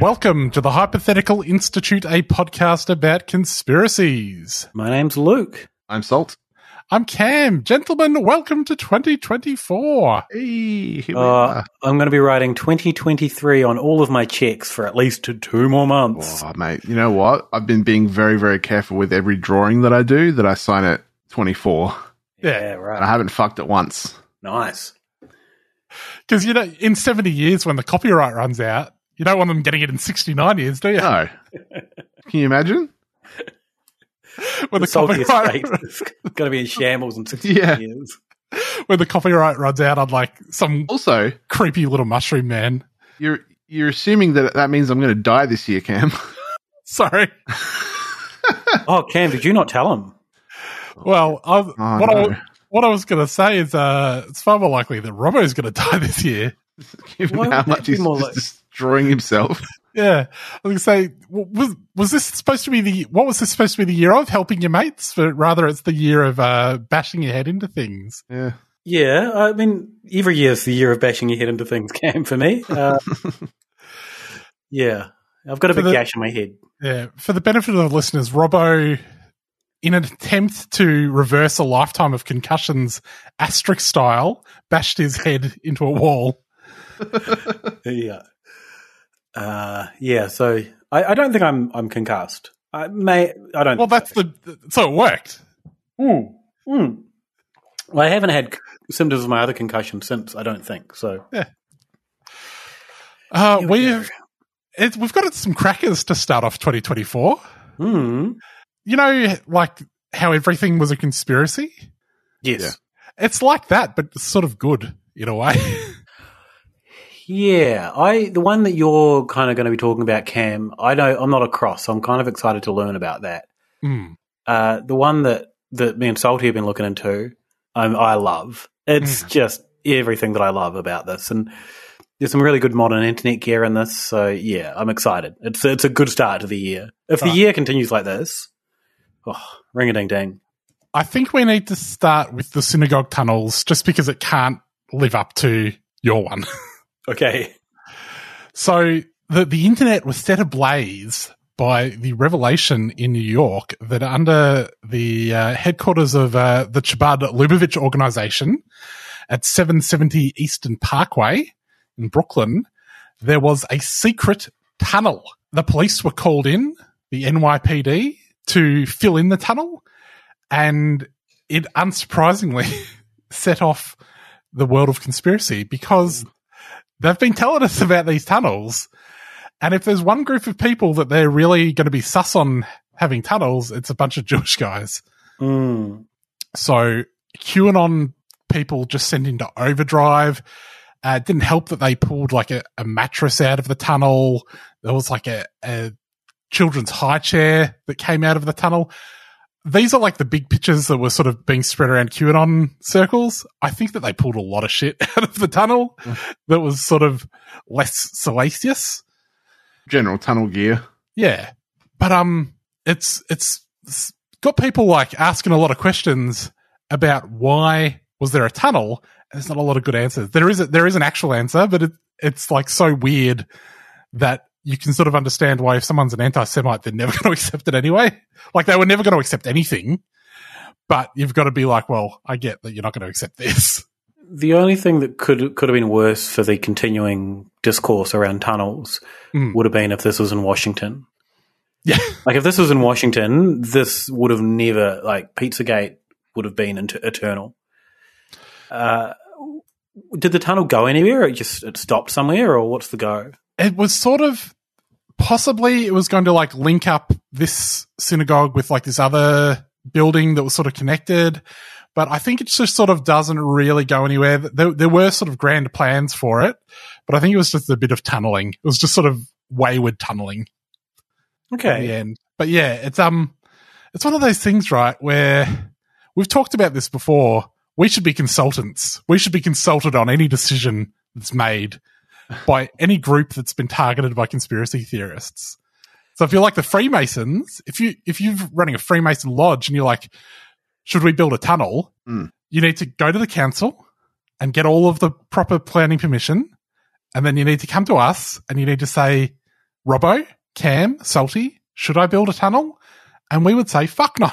Welcome to the Hypothetical Institute, a podcast about conspiracies. My name's Luke. I'm Salt. I'm Cam. Gentlemen, welcome to 2024. Hey, uh, I'm going to be writing 2023 on all of my checks for at least two more months. Oh, mate, you know what? I've been being very, very careful with every drawing that I do that I sign at 24. Yeah, right. And I haven't fucked it once. Nice. Because, you know, in 70 years when the copyright runs out, you don't want them getting it in 69 years, do you? No. Can you imagine? when the, the, the copyright is going to be in shambles in 60 Yeah. years. when the copyright runs out on like some Also, creepy little mushroom man. you're you're assuming that that means I'm going to die this year, Cam. Sorry. Oh, Cam, did you not tell him? Well, I, Oh, what, I, what I was going to say is uh, it's far more likely that Robbo's going to die this year. Given Why how much he's more just like- destroying himself. Yeah, I was going to say, was was this supposed to be the what was this supposed to be the year of helping your mates? But rather, it's the year of uh, bashing your head into things. Yeah. Yeah, I mean, every year's the year of bashing your head into things, Cam, for me. Uh, yeah, I've got a For big the- gash on my head. Yeah, for the benefit of the listeners, Robbo, in an attempt to reverse a lifetime of concussions, asterisk style, bashed his head into a wall. Yeah. Uh, yeah, so I, I don't think I'm I'm concussed. I may I don't Well, that's the so it worked. Mm. Mm. Well, I haven't had symptoms of my other concussion since, I don't think. So Yeah. Uh, we we've it, we've got some crackers to start off 2024. mm. You know, like how everything was a conspiracy. yes. Yeah. It's like that, but sort of good in a way. Yeah, I the one that you're kind of going to be talking about, Cam. I know I'm not across, so I'm kind of excited to learn about that. Mm. Uh, the one that that me and Salty have been looking into, um, I love. It's just everything that I love about this, and there's some really good modern internet gear in this. So yeah, I'm excited. It's it's a good start to the year. If the Ah. year continues like this, oh, ring a ding ding. I think we need to start with the synagogue tunnels, just because it can't live up to your one. Okay. So the the internet was set ablaze by the revelation in New York that under the uh, headquarters of uh, the Chabad Lubavitch organization at 770 Eastern Parkway in Brooklyn, there was a secret tunnel. The police were called in, the NYPD, to fill in the tunnel, and it unsurprisingly set off the world of conspiracy because they've been telling us about these tunnels. And if there's one group of people that they're really going to be sus on having tunnels, it's a bunch of Jewish guys. Mm. So QAnon people just sent into overdrive. Uh, it didn't help that they pulled like a, a mattress out of the tunnel. There was like a, a children's high chair that came out of the tunnel. These are like the big pictures that were sort of being spread around QAnon circles. I think that they pulled a lot of shit out of the tunnel that was sort of less salacious. General tunnel gear. Yeah. But um it's it's, it's got people like asking a lot of questions about why was there a tunnel. There's not a lot of good answers. There is a, there is an actual answer, but it, it's like so weird that you can sort of understand why if someone's an anti-Semite, they're never going to accept it anyway. Like they were never going to accept anything, but you've got to be like, well, I get that you're not going to accept this. The only thing that could could have been worse for the continuing discourse around tunnels Mm. would have been if this was in Washington. Yeah. Like if this was in Washington, this would have never like Pizzagate would have been inter- eternal. Uh, did the tunnel go anywhere? It just it stopped somewhere, or what's the go? It was sort of possibly it was going to like link up this synagogue with like this other building that was sort of connected. But I think it just sort of doesn't really go anywhere. There, there were sort of grand plans for it, but I think it was just a bit of tunneling. It was just sort of wayward tunneling. Okay. in the end. But yeah, it's um, it's one of those things, right, where we've talked about this before. We should be consultants. We should be consulted on any decision that's made by any group that's been targeted by conspiracy theorists. So if you're like the Freemasons, if you if you're running a Freemason lodge and you're like, should we build a tunnel? Mm. You need to go to the council and get all of the proper planning permission, and then you need to come to us and you need to say, Robbo, Cam, Salty, should I build a tunnel? And we would say, fuck no.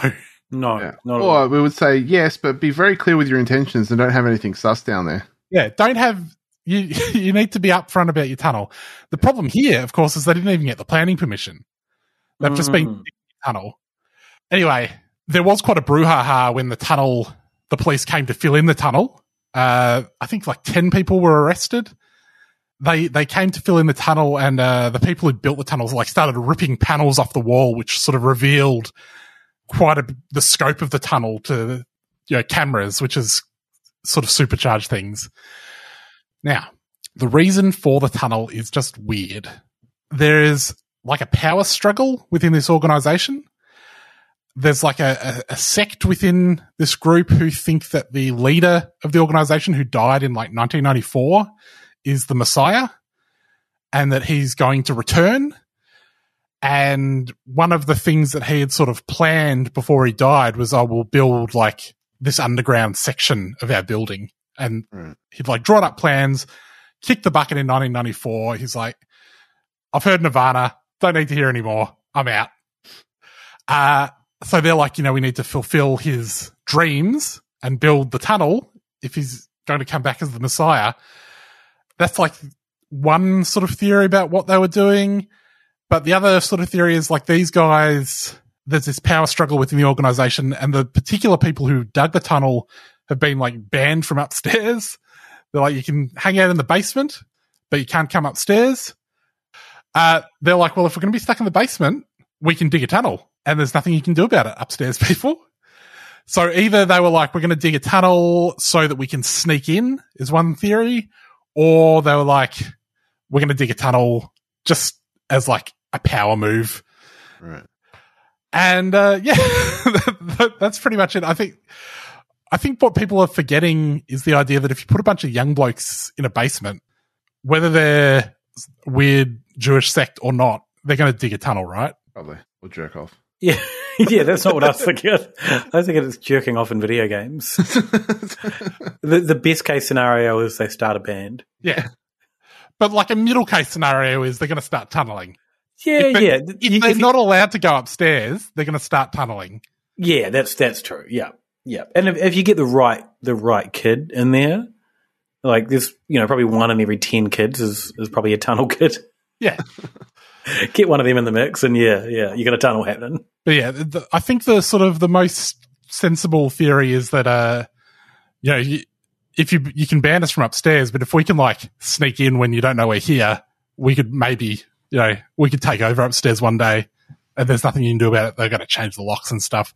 No, not at all. Or we would say yes, but be very clear with your intentions and don't have anything sus down there. Yeah, don't have you. You need to be upfront about your tunnel. The problem here, of course, is they didn't even get the planning permission. They've just been Mm. tunnel. Anyway, there was quite a brouhaha when the tunnel, the police came to fill in the tunnel. Uh, I think like ten people were arrested. They they came to fill in the tunnel, and uh, the people who built the tunnels like started ripping panels off the wall, which sort of revealed quite a, the scope of the tunnel to you know cameras, which is sort of supercharged things. Now, the reason for the tunnel is just weird. There is like a power struggle within this organization. There's like a, a, a sect within this group who think that the leader of the organization who died in like 1994 is the Messiah and that he's going to return. And one of the things that he had sort of planned before he died was, I will build like this underground section of our building. And he'd like drawn up plans, kicked the bucket in 1994. He's like, I've heard Nirvana. Don't need to hear anymore. I'm out. Uh, so they're like, you know, we need to fulfill his dreams and build the tunnel if he's going to come back as the Messiah. That's like one sort of theory about what they were doing. But the other sort of theory is like these guys, there's this power struggle within the organization, and the particular people who dug the tunnel have been like banned from upstairs. They're like, you can hang out in the basement, but you can't come upstairs. Uh, they're like, well, if we're going to be stuck in the basement, we can dig a tunnel, and there's nothing you can do about it upstairs, people. So either they were like, we're going to dig a tunnel so that we can sneak in, is one theory, or they were like, we're going to dig a tunnel just as like a power move. Right. And uh, yeah, that's pretty much it. I think. I think what people are forgetting is the idea that if you put a bunch of young blokes in a basement, whether they're weird Jewish sect or not, they're going to dig a tunnel, right? Probably. Or jerk off. Yeah, yeah, that's not what I was thinking. I was thinking it's jerking off in video games. the, the best case scenario is they start a band. Yeah. But like a middle case scenario is they're going to start tunneling. Yeah, If they- yeah. If You- they're if you- not allowed to go upstairs, they're going to start tunneling. Yeah, that's that's true. Yeah, yeah. And if, if you get the right the right kid in there, like there's you know probably one in every ten kids is is probably a tunnel kid. Yeah. Get one of them in the mix, and yeah, yeah, you got a tunnel happening. But yeah, the, I think the sort of the most sensible theory is that, uh, you know, you, if you you can ban us from upstairs, but if we can like sneak in when you don't know we're here, we could maybe, you know, we could take over upstairs one day, and there's nothing you can do about it. They're going to change the locks and stuff.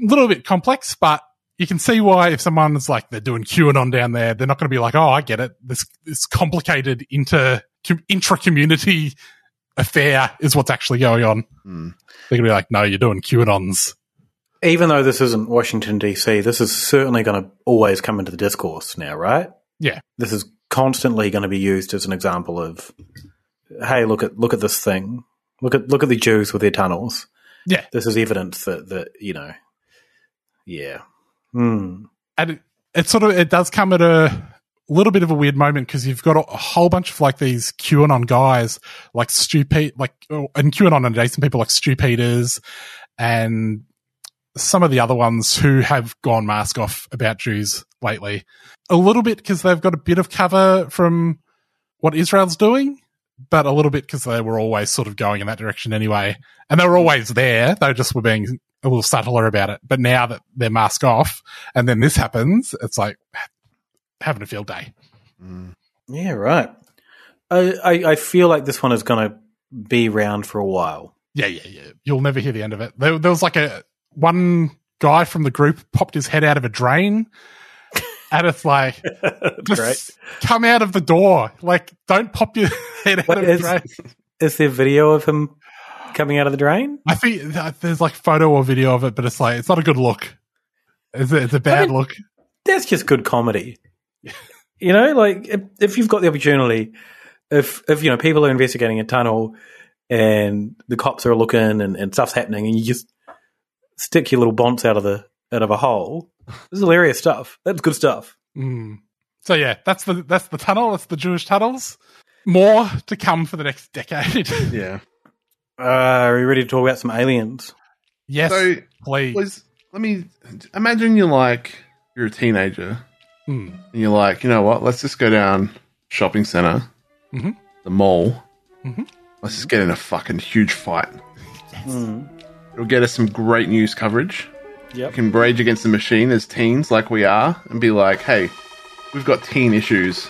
A little bit complex, but you can see why if someone's like they're doing QAnon down there, they're not going to be like, oh, I get it. This this complicated inter intra community affair is what's actually going on. Hmm. They're going to be like, no, you're doing QAnons. Even though this isn't Washington DC, this is certainly going to always come into the discourse now, right? Yeah. This is constantly going to be used as an example of, hey, look at look at this thing. Look at look at the Jews with their tunnels. Yeah. This is evidence that that you know, yeah. Hmm. and it, it sort of it does come at a little bit of a weird moment because you've got a, a whole bunch of like these QAnon guys, like Stu Pete, like oh, and QAnon adjacent people like Stu Peters, and some of the other ones who have gone mask off about Jews lately. A little bit because they've got a bit of cover from what Israel's doing, but a little bit because they were always sort of going in that direction anyway. And they were always there. They just were being a little subtler about it. But now that they're mask off and then this happens, it's like having a field day. Mm. Yeah, right. I, I, I feel like this one is going to be around for a while. Yeah, yeah, yeah. You'll never hear the end of it. There, there was like a one guy from the group popped his head out of a drain. And it's like, just great. come out of the door. Like, don't pop your head out What of the drain. is there video of him coming out of the drain? I think there's like photo or video of it, but it's like it's not a good look. It's a, it's a bad mean- look. That's just good comedy. you know, like if, if you've got the opportunity, if if you know people are investigating a tunnel and the cops are looking and, and stuff's happening, and you just stick your little bonce out of the out of a hole. This is hilarious stuff. That's good stuff. Mm. So yeah, that's the that's the tunnel. That's the Jewish tunnels. More to come for the next decade. Yeah. Uh, are we ready to talk about some aliens? yes, So, please. please, let me imagine you're like you're a teenager Hmm. and you're like, you know what? Let's just go down shopping center, Mhm. the mall. Mhm. Let's just get in a fucking huge fight. It'll get us some great news coverage. Yep. We can rage against the machine as teens, like we are, and be like, hey, we've got teen issues.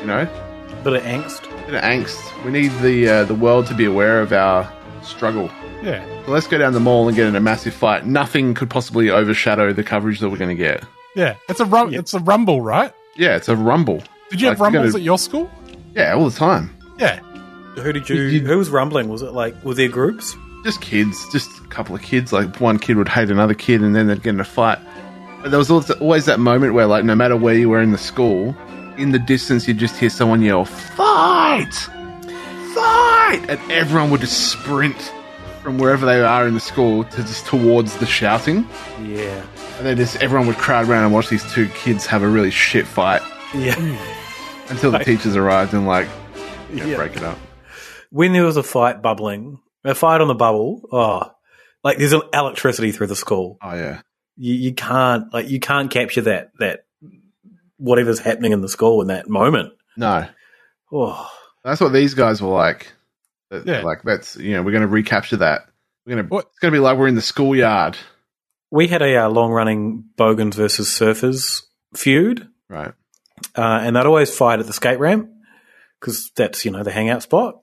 You know, A Bit of angst. Bit of angst. We need the uh, the world to be aware of our struggle. Yeah. So let's go down the mall and get in a massive fight. Nothing could possibly overshadow the coverage that we're going to get. Yeah. It's a rum- it's a rumble, right? Yeah, it's a rumble. Did you have Like, you're rumbles gonna- at your school? Yeah, all the time. Yeah. Who did you? Who was rumbling? Was it like? were there groups? Just kids, just a couple of kids. Like one kid would hate another kid, and then they'd get in a fight. But there was always, always that moment where, like, no matter where you were in the school, in the distance you'd just hear someone yell, "Fight! Fight!" and everyone would just sprint from wherever they are in the school to just towards the shouting. Yeah. And then just everyone would crowd around and watch these two kids have a really shit fight Yeah. until the teachers arrived and like you know, Yeah. break it up. when there was a fight bubbling, a fight on the bubble, oh, like there's electricity through the school. Oh yeah, You, you can't like you can't capture that that whatever's happening in the school in that moment. no, Oh, that's what these guys were like. Yeah. Like that's you know we're going to recapture that. We're gonna it's going to be like we're in the schoolyard, we had a uh, long running Bogans versus Surfers feud, right? uh, and they'd always fight at the skate ramp because that's you know the hangout spot,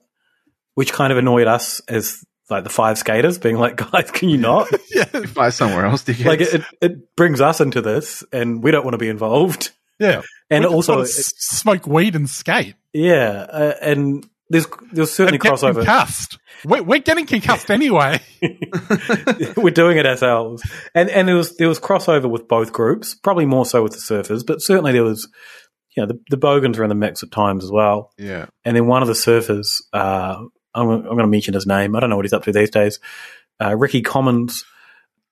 which kind of annoyed us as like the five skaters being like, guys, can you not? You fight somewhere else, dickheads. like it, it brings us into this, and we don't want to be involved. Yeah. And also, smoke weed and skate. yeah, uh, and there's there's certainly And crossover. concussed. We're, we're getting concussed anyway. We're doing it ourselves, and and there was there was crossover with both groups, probably more so with the surfers, but certainly there was, you know, the, the Bogans are in the mix at times as well. yeah, And then one of the surfers, uh, I'm, I'm going to mention his name. I don't know what he's up to these days. Uh, Ricky Commons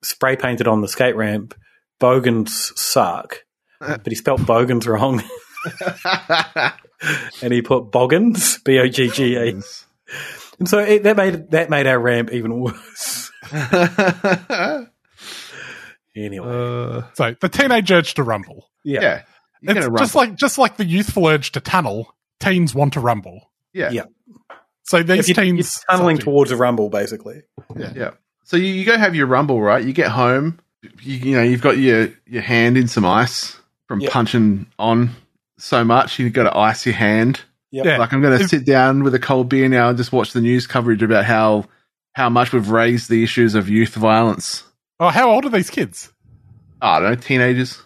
spray painted on the skate ramp. Bogans suck, but he spelt Bogans wrong, and he put Boggins B O G G A, and so it, that made that made our ramp even worse. Anyway, uh, so the teenage urge to rumble. yeah, yeah. It's gonna just rumble. like just like the youthful urge to tunnel. Teens want to rumble. yeah, yeah. So these If you, you're teens tunneling towards a rumble, basically. yeah. So you, you go have your rumble, right? You get home, you, you know, you've got your your hand in some ice from Yeah. punching on so much. You've got to ice your hand. Yep. Yeah. Like I'm going to sit down with a cold beer now and just watch the news coverage about how how much we've raised the issues of youth violence. Oh, how old are these kids? I don't know, teenagers.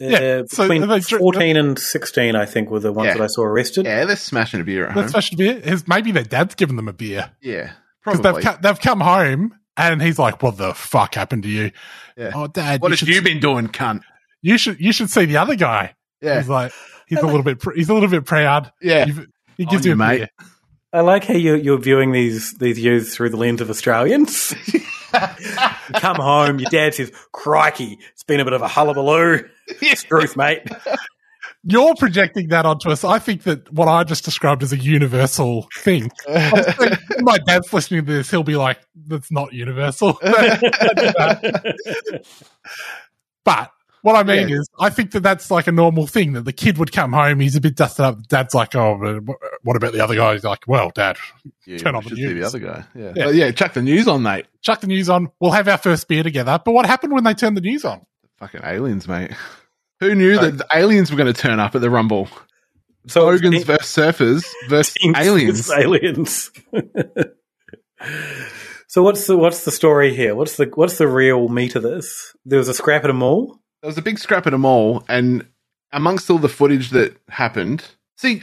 Yeah, Uh, so between they dr- 14 and 16, I think, were the ones Yeah. that I saw arrested. Yeah, they're smashing a beer at home. Let's flash a beer. His, maybe their dad's given them a beer yeah, because probably. they've co- they've come home and he's like, "What the fuck happened to you?" Yeah. Oh, dad, what you have you been doing, cunt? You should you should see the other guy. Yeah, He's like he's a little bit pr- he's a little bit proud. yeah. You've- He gives you you, a mate. beer. I like how you're, you're viewing these these youths through the lens of Australians. Come home, your dad says, Crikey, it's been a bit of a hullabaloo. It's truth, mate. You're projecting that onto us. I think that what I just described is a universal thing. My dad's listening to this, he'll be like, "That's not universal." but what I mean Yeah. is, I think that that's like a normal thing. That the kid would come home, he's a bit dusted up. Dad's like, "Oh, what about the other guy?" He's like, "Well, Dad, Yeah, turn we on the news." the other guy. Yeah. Yeah. But yeah, chuck the news on, mate. Chuck the news on. We'll have our first beer together. But what happened when they turned the news on? Fucking aliens, mate. Who knew that the aliens were going to turn up at the Rumble? So Bogans versus surfers versus aliens. aliens. so what's the what's the story here? What's the what's the real meat of this? There was a scrap at a mall. There was a big scrap at a mall, and amongst all the footage that happened, see,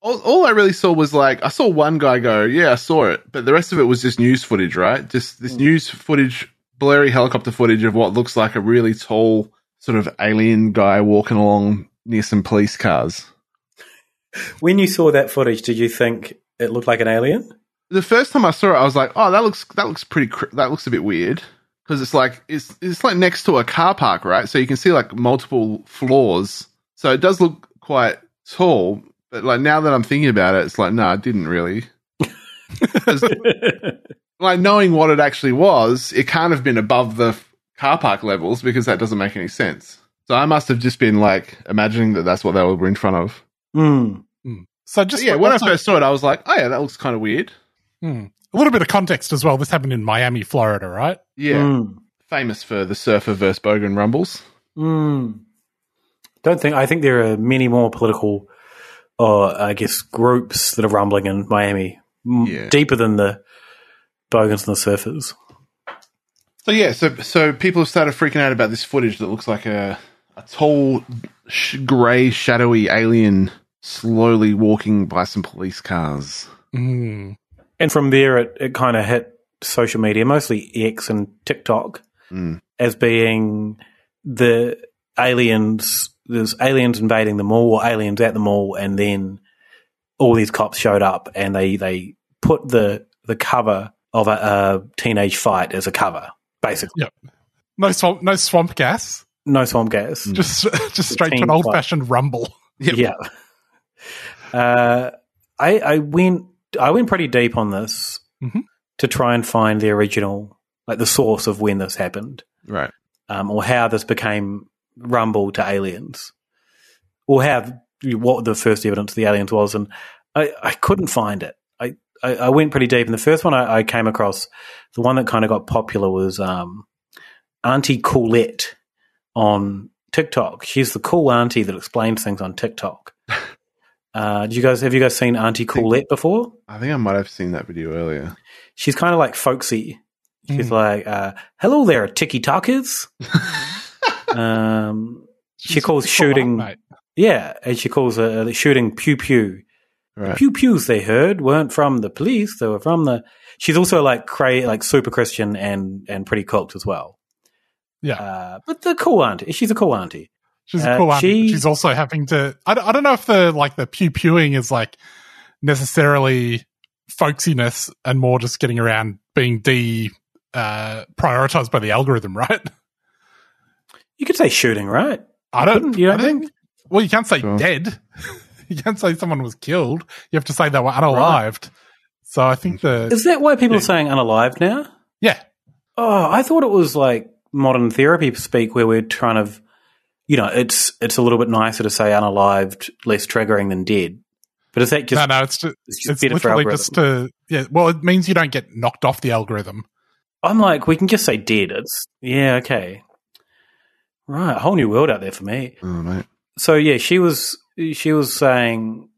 all, all I really saw was like I saw one guy go, "Yeah, I saw it," but the rest of it was just news footage, right? Just this hmm. news footage, blurry helicopter footage of what looks like a really tall sort of alien guy walking along near some police cars. When you saw that footage, did you think it looked like an alien? the first time I saw it, I was like, "Oh, that looks that looks pretty cr- that looks a bit weird." Because it's like it's it's like next to a car park, right? So you can see like multiple floors. So it does look quite tall. But like now that I'm thinking about it, it's like no, it didn't really. like knowing what it actually was, it can't have been above the f- car park levels because that doesn't make any sense. So I must have just been like imagining that that's what they were in front of. Hmm. So But just yeah, when I first saw it, I was like, oh yeah, that looks kind of weird. Hmm. A little bit of context as well. This happened in Miami, Florida, right? Yeah, Mm. famous for the surfer versus Bogan rumbles. Mm. Don't think. I think there are many more political, or I guess, groups that are rumbling in Miami, m- Yeah. deeper than the Bogans and the Surfers. So yeah, so so people have started freaking out about this footage that looks like a a tall, sh- grey, shadowy alien slowly walking by some police cars. Mm. And from there, it, it kind of hit social media, mostly X and TikTok, Mm. as being the aliens. There's aliens invading the mall, or aliens at the mall, and then all these cops showed up, and they they put the the cover of a, a teenage fight as a cover, basically. Yep. No swamp, no swamp gas. No swamp gas. Just just straight to an old fashioned rumble. Yeah. Uh, I I went I went pretty deep on this Mhm. to try and find the original, like the source of when this happened, Right. um, or how this became Rumble to aliens, or how what the first evidence of the aliens was, and I, I couldn't find it. I, I, I went pretty deep, and the first one I, I came across, the one that kind of got popular was um, Auntie Coolette on TikTok. She's the cool auntie that explains things on TikTok. Uh, did you guys have you guys seen Auntie Coolette before? I think I might have seen that video earlier. She's kind of like folksy. She's like, uh, "Hello there, Tiki Talkers." um, she calls shooting, mate. yeah, and she calls uh, shooting pew pew. The Right. pew pews they heard weren't from the police; they were from the. She's also like cra- like super Christian and and pretty cult as well. Yeah. Uh, but the cool auntie, she's a cool auntie. She's Uh, a cool auntie. she- but She's also having to. I, don't- I don't know if the like the pew pewing is like necessarily folksiness and more just getting around being de uh, prioritized by the algorithm, right? You could say shooting, right? I don't. Couldn't you? I Don't don't think? Well, you can't say dead. you can't say someone was killed. You have to say they were unalived. So I think the Is that why people are saying unalived now? yeah. Oh, I thought it was like modern therapy speak where we're trying to, you know, it's it's a little bit nicer to say unalived, less triggering than dead. But is that just no, no, it's just, it's it's, just better for literally just to yeah. Well, it means you don't get knocked off the algorithm. I'm like, we can just say dead. It's yeah, okay, right. A whole new world out there for me. Oh, mate. So yeah, she was she was saying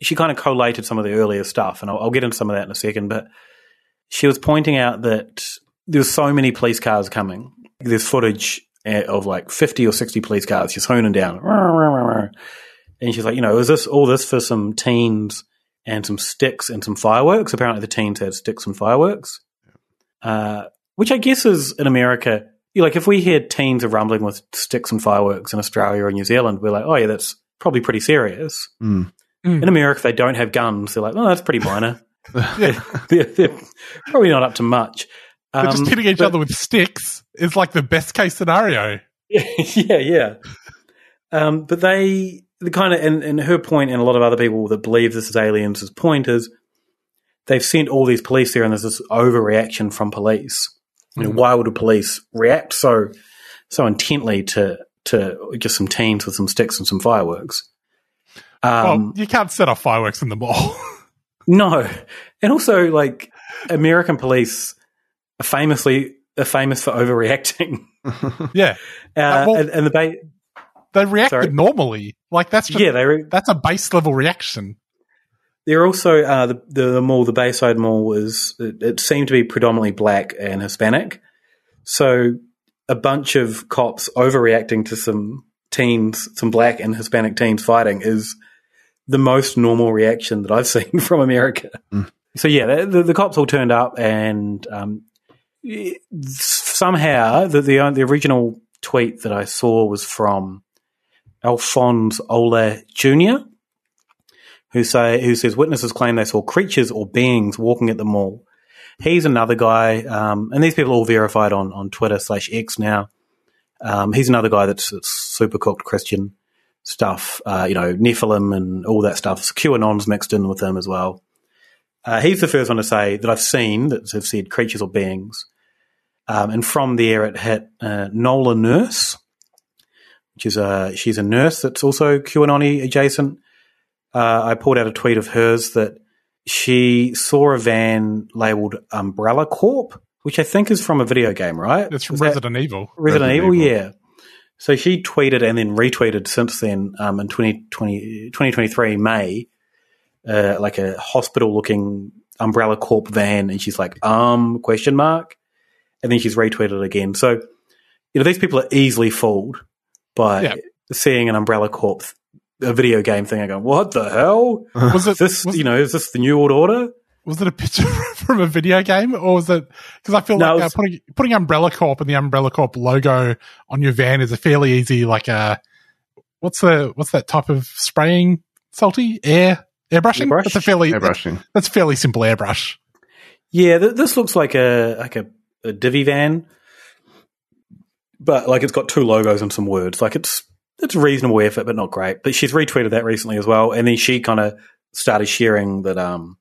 she kind of collated some of the earlier stuff, and I'll, I'll get into some of that in a second. But she was pointing out that there's so many police cars coming. There's footage of like 50 or 60 police cars just honing down, and she's like, you know, is this all this for some teens and some sticks and some fireworks? Apparently, the teens had sticks and fireworks, uh, which I guess is in America. Like if we hear teens are rumbling with sticks and fireworks in Australia or New Zealand, we're like, oh yeah, that's probably pretty serious. Mm. In America, if they don't have guns, they're like, oh, that's pretty minor. they're, they're probably not up to much. They're just Um, hitting each but- other with sticks is like the best case scenario. yeah, yeah. Um, but they, the kind of, and, and her point, and a lot of other people that believe this is aliens' point is they've sent all these police there, and there's this overreaction from police. You know, Mhm. why would a police react so so intently to to just some teens with some sticks and some fireworks? Um, well, you can't set off fireworks in the mall. no, and also like American police famously are famous for overreacting. yeah, Uh, well- and, and the ba- they reacted Sorry? normally. Like that's just, yeah, they re- that's a base level reaction. There also uh, the, the mall, the Bayside Mall, was it, it seemed to be predominantly black and Hispanic. So a bunch of cops overreacting to some teens, some black and Hispanic teens fighting, is the most normal reaction that I've seen from America. So yeah, the, the cops all turned up, and um, somehow the, the the original tweet that I saw was from Alphonse Ola Jr who say who says witnesses claim they saw creatures or beings walking at the mall. He's another guy, um, and these people are all verified on on Twitter slash X now. Um, he's another guy that's, that's super cooked Christian stuff, uh, you know, Nephilim and all that stuff. So QAnon's mixed in with him as well. Uh, he's the first one to say that I've seen that have said creatures or beings. Um, and from there, it hit uh, Nola Nurse, which is a she's a nurse that's also QAnon adjacent uh, I pulled out a tweet of hers that she saw a van labeled Umbrella Corp, which I think is from a video game, right? It's from Is Resident Evil. Resident, Resident Evil, Evil. yeah. So she tweeted and then retweeted since then um, in 2020, 2023 May, uh, like a hospital looking Umbrella Corp van, and she's like, um, question mark, and then she's retweeted it again. So, you know, these people are easily fooled by Yeah. seeing an Umbrella Corp a video game thing and going, what the hell? Was it this, was, you know, is this the New World Order? was it a picture from a video game, or was it? Because I feel No, like it uh, putting putting Umbrella Corp and the Umbrella Corp logo on your van is a fairly easy like a what's the what's that type of spraying salty air airbrushing? Airbrush? That's a fairly Airbrushing. That's fairly simple airbrush. Yeah, th- this looks like a like a, a divvy van, but like it's got two logos and some words. Like it's it's reasonable effort, but not great. But she's retweeted that recently as well, and then she kind of started sharing that um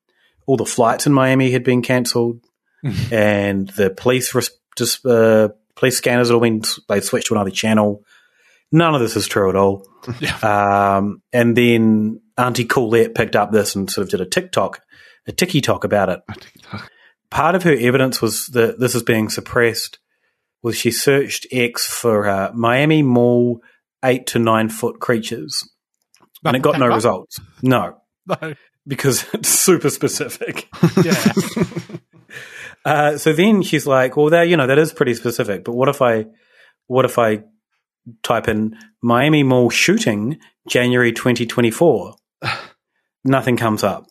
all the flights in Miami had been cancelled, and the police res- just uh, police scanners had all been they switched to another channel. None of this is true at all. Um, and then Auntie Coolette picked up this and sort of did a TikTok, a ticky talk about it part of her evidence was that this is being suppressed was she searched X for uh, Miami Mall eight to nine foot creatures, and it got no results. No, No. because it's super specific. Yeah. Uh, so then she's like, "Well, that you know that is pretty specific, but what if I, what if I type in Miami Mall shooting January 2024? Nothing comes up,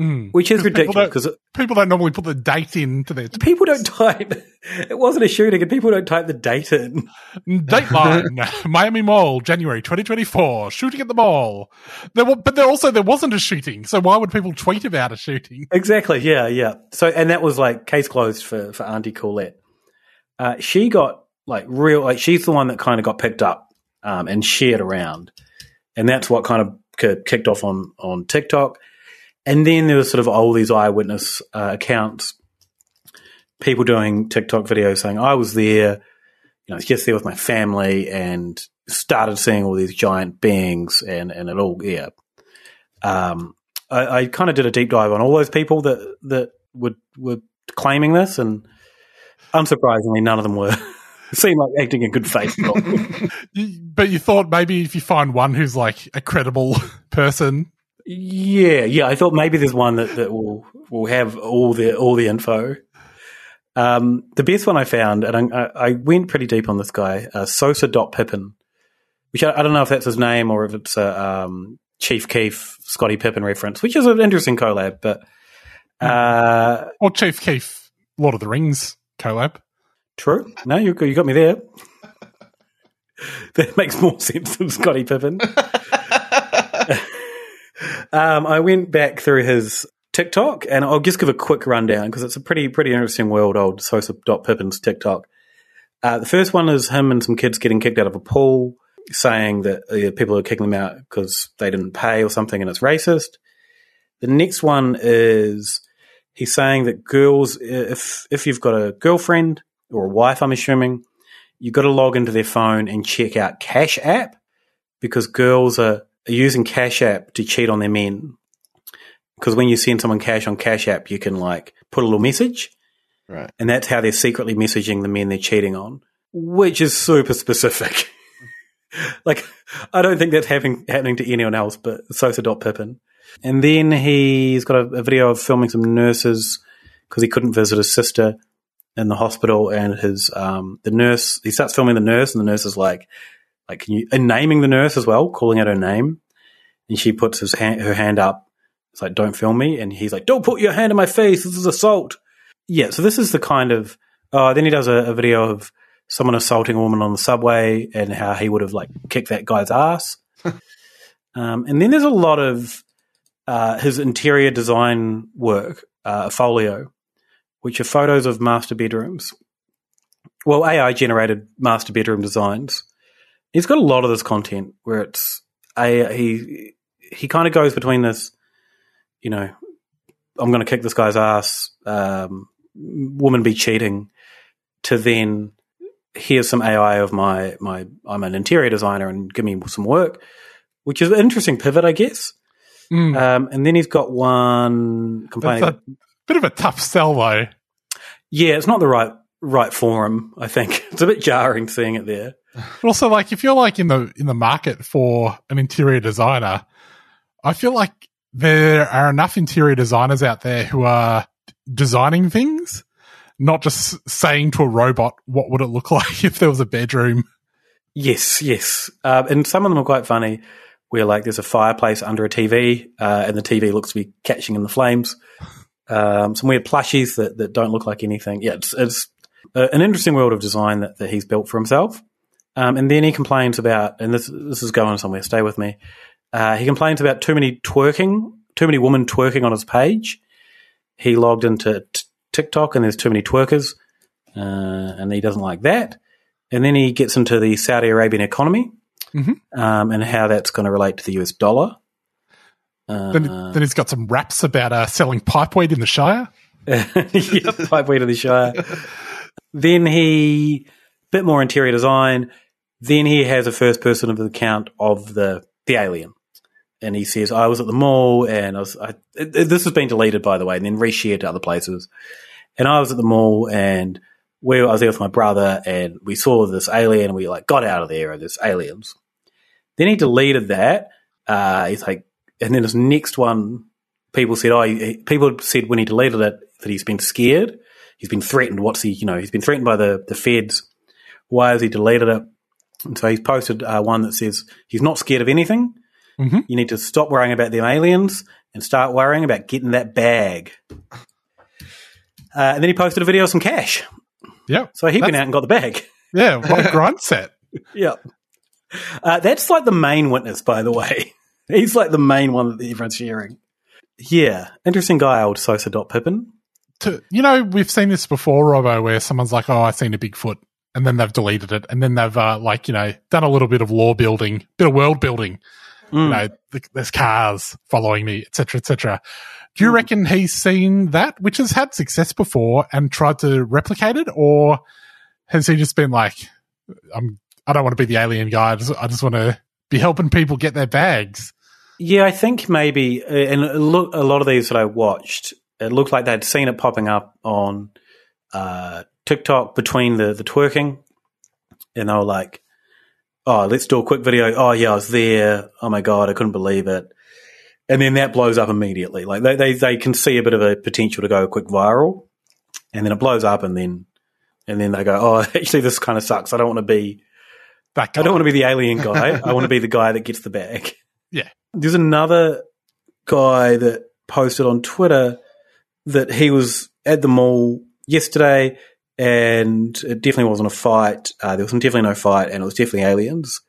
Mm. which is ridiculous because People don't normally put the date into their people don't type. It wasn't a shooting, and people don't type the date in. Dateline, Miami Mall, January 2024, shooting at the mall. There, wa- but there also there wasn't a shooting, so why would people tweet about a shooting? Exactly. Yeah, yeah. So, and that was like case closed for for Auntie Colette. Uh, she got like real, like she's the one that kind of got picked up um, and shared around, and that's what kind of kicked off on on TikTok. And then there was sort of all these eyewitness uh, accounts, people doing TikTok videos saying I was there, you know, I was just there with my family and started seeing all these giant beings and and it all yeah. Um, I, I kind of did a deep dive on all those people that that would were claiming this, and unsurprisingly, none of them were seemed like acting in good faith. But you thought maybe if you find one who's like a credible person, yeah, yeah. I thought maybe there's one that, that will will have all the all the info. Um, the best one I found, and I, I went pretty deep on this guy, uh, Sosa Dot Pippin, which I, I don't know if that's his name or if it's a um, Chief Keef Scottie Pippen reference, which is an interesting collab. But uh, or Chief Keef, Lord of the Rings collab. True. No, you you got me there. that makes more sense than Scottie Pippen. um, I went back through his TikTok, and I'll just give a quick rundown because it's a pretty pretty interesting world. Old Sosa Dot Pippin's TikTok. Uh, the first one is him and some kids getting kicked out of a pool, saying that uh, people are kicking them out because they didn't pay or something, and it's racist. The next one is he's saying that girls, if if you've got a girlfriend or a wife, I'm assuming, you've got to log into their phone and check out Cash App because girls are using Cash App to cheat on their men. Because when you send someone cash on Cash App, you can like put a little message, Right. and that's how they're secretly messaging the men they're cheating on, which is super specific. like, I don't think that's happening happening to anyone else, but Sosa Dot Pippin. And then he's got a, a video of filming some nurses because he couldn't visit his sister in the hospital, and his um, the nurse he starts filming the nurse, and the nurse is like, like can you and naming the nurse as well, calling out her name, and she puts his hand, her hand up. It's like, don't film me, and he's like, don't put your hand in my face. This is assault. Yeah, so this is the kind of. Uh, then he does a, a video of someone assaulting a woman on the subway and how he would have like kicked that guy's ass. um, and then there's a lot of uh, his interior design work, uh, a folio, which are photos of master bedrooms. Well, AI generated master bedroom designs. He's got a lot of this content where it's a he he kind of goes between this, you know, I'm going to kick this guy's ass, um, woman be cheating, to then here's some AI of my my I'm an interior designer and give me some work, which is an interesting pivot, I guess. Um, and then he's got one complaining. It's a bit of a tough sell, though. Yeah, it's not the right right forum. I think it's a bit jarring seeing it there. But also, like, if you're like in the in the market for an interior designer, I feel like there are enough interior designers out there who are designing things, not just saying to a robot, "What would it look like if there was a bedroom?" Yes, yes, uh, and some of them are quite funny. Where like there's a fireplace under a TV, uh, and the TV looks to be catching in the flames. Um, some weird plushies that, that don't look like anything. Yeah, it's, it's uh, an interesting world of design that, that he's built for himself. Um, and then he complains about, and this this is going somewhere. Stay with me. Uh, he complains about too many twerking, too many women twerking on his page. He logged into t- TikTok, and there's too many twerkers, uh, and he doesn't like that. And then he gets into the Saudi Arabian economy um, and how that's going to relate to the US dollar. Uh, then, then he's got some raps about uh, selling pipeweed in the Shire. yep, pipeweed in the Shire. then he bit more interior design. Then he has a first person account of the the alien, and he says, "I was at the mall, and I was." I, this has been deleted, by the way, and then reshared to other places. And I was at the mall, and we, I was there with my brother, and we saw this alien, and we like got out of there, and there's aliens. Then he deleted that. Uh, he's like, and then his next one, people said, oh, he, people said when he deleted it that he's been scared. He's been threatened. What's he, you know, he's been threatened by the, the feds. Why has he deleted it? And so he's posted uh, one that says he's not scared of anything. Mhm. You need to stop worrying about them aliens and start worrying about getting that bag. Uh, and then he posted a video of some cash. Yeah. So he went out and got the bag. Yeah, what a grind set. Yeah. Uh, that's like the main witness, by the way. He's like the main one that everyone's sharing. Yeah. Interesting guy, old Sosa Dot Pippin. To, you know, we've seen this before, Robbo, where someone's like, "Oh, I've seen a Bigfoot," and then they've deleted it, and then they've uh, like you know done a little bit of law building, bit of world building. You know, th- there's cars following me, etc., etc. Do you reckon he's seen that, which has had success before, and tried to replicate it, or has he just been like, "I'm, I don't want to be the alien guy. I just, I just want to be helping people get their bags." Yeah, I think maybe, uh, and a lo- a lot of these that I watched, it looked like they'd seen it popping up on uh, TikTok between the, the twerking, and they were like, "Oh, let's do a quick video." Oh, yeah, I was there. Oh my god, I couldn't believe it. And then that blows up immediately. Like they, they, they can see a bit of a potential to go quick viral, and then it blows up, and then and then they go, "Oh, actually, this kind of sucks. I don't want to be." I don't want to be the alien guy. I want to be the guy that gets the bag. Yeah. There's another guy that posted on Twitter that he was at the mall yesterday and it definitely wasn't a fight. Uh, there was definitely no fight and it was definitely aliens.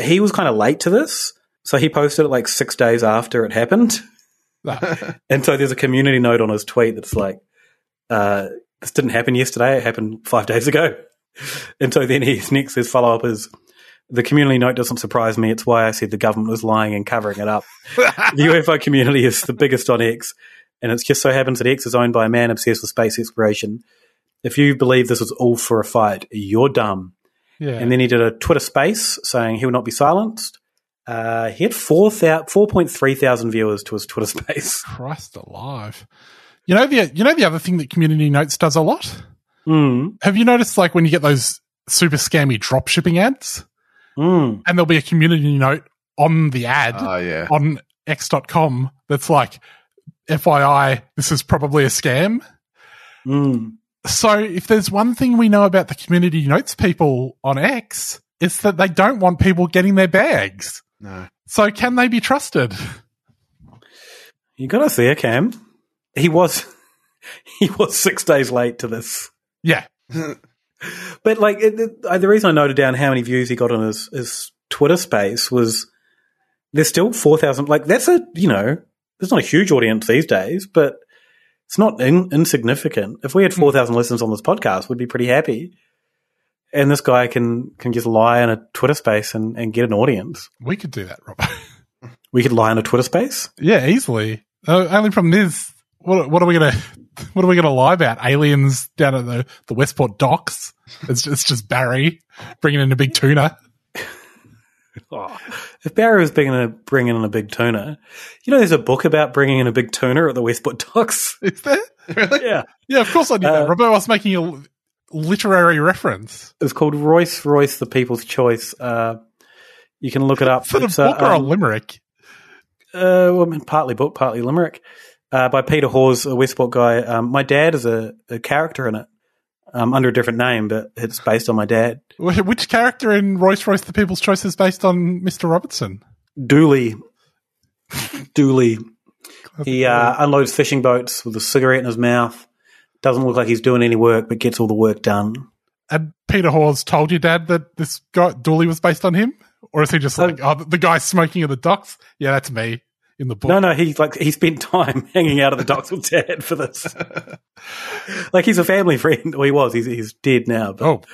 He was kind of late to this. So he posted it like six days after it happened. and so there's a community note on his tweet that's like, uh, "This didn't happen yesterday. It happened five days ago." And so then his next his follow up is. The community note doesn't surprise me. It's why I said the government was lying and covering it up. the UFO community is the biggest on X, and it just so happens that X is owned by a man obsessed with space exploration. If you believe this was all for a fight, you're dumb. Yeah. And then he did a Twitter space saying he will not be silenced. Uh, he had 4, 4.3 thousand viewers to his Twitter space. Christ alive. You know the you know the other thing that Community Notes does a lot? Mm. Have you noticed like when you get those super scammy drop shipping ads? Mm. And there'll be a community note on the ad Oh, yeah. on X.com that's like, FYI, this is probably a scam. Mm. So if there's one thing we know about the community notes people on X, it's that they don't want people getting their bags. No. So can they be trusted? You got to see it, Cam. He was he was six days late to this. Yeah. But like it, it, the reason I noted down how many views he got on his, his Twitter space was there's still four thousand. Like that's a you know there's not a huge audience these days, but it's not in, insignificant. If we had hmm. four thousand listeners on this podcast, we'd be pretty happy. And this guy can can just lie in a Twitter space and, and get an audience. We could do that, Rob. We could lie in a Twitter space. yeah, easily. Only problem is, what, what are we gonna, what are we gonna lie about? Aliens down at the, the Westport docks? It's just, it's just Barry bringing in a big tuna. Oh, if Barry was bringing, a, bringing in a big tuna, you know, there's a book about bringing in a big tuna at the Westport docks. Is there? Really? Yeah. Yeah, of course I knew Uh, that. I was making a literary reference. It's called Royce Royce, the People's Choice. Uh, you can look it up. Is it a It's, uh, book or a um, limerick? Uh, well, I mean, partly book, partly limerick, uh, by Peter Hawes, a Westport guy. Um, my dad is a, a character in it, um, under a different name, but it's based on my dad. Which character in Royce Royce the People's Choice is based on Mr. Robertson? Dooley. Dooley. He uh, unloads fishing boats with a cigarette in his mouth. Doesn't look like he's doing any work, but gets all the work done. And Peter Hawes told your dad that this guy Dooley was based on him, or is he just like, oh, the guy smoking at the docks? Yeah, that's me in the book. No, no, he like he spent time hanging out at the docks with dad for this. like he's a family friend. Well, he was. He's he's dead now. But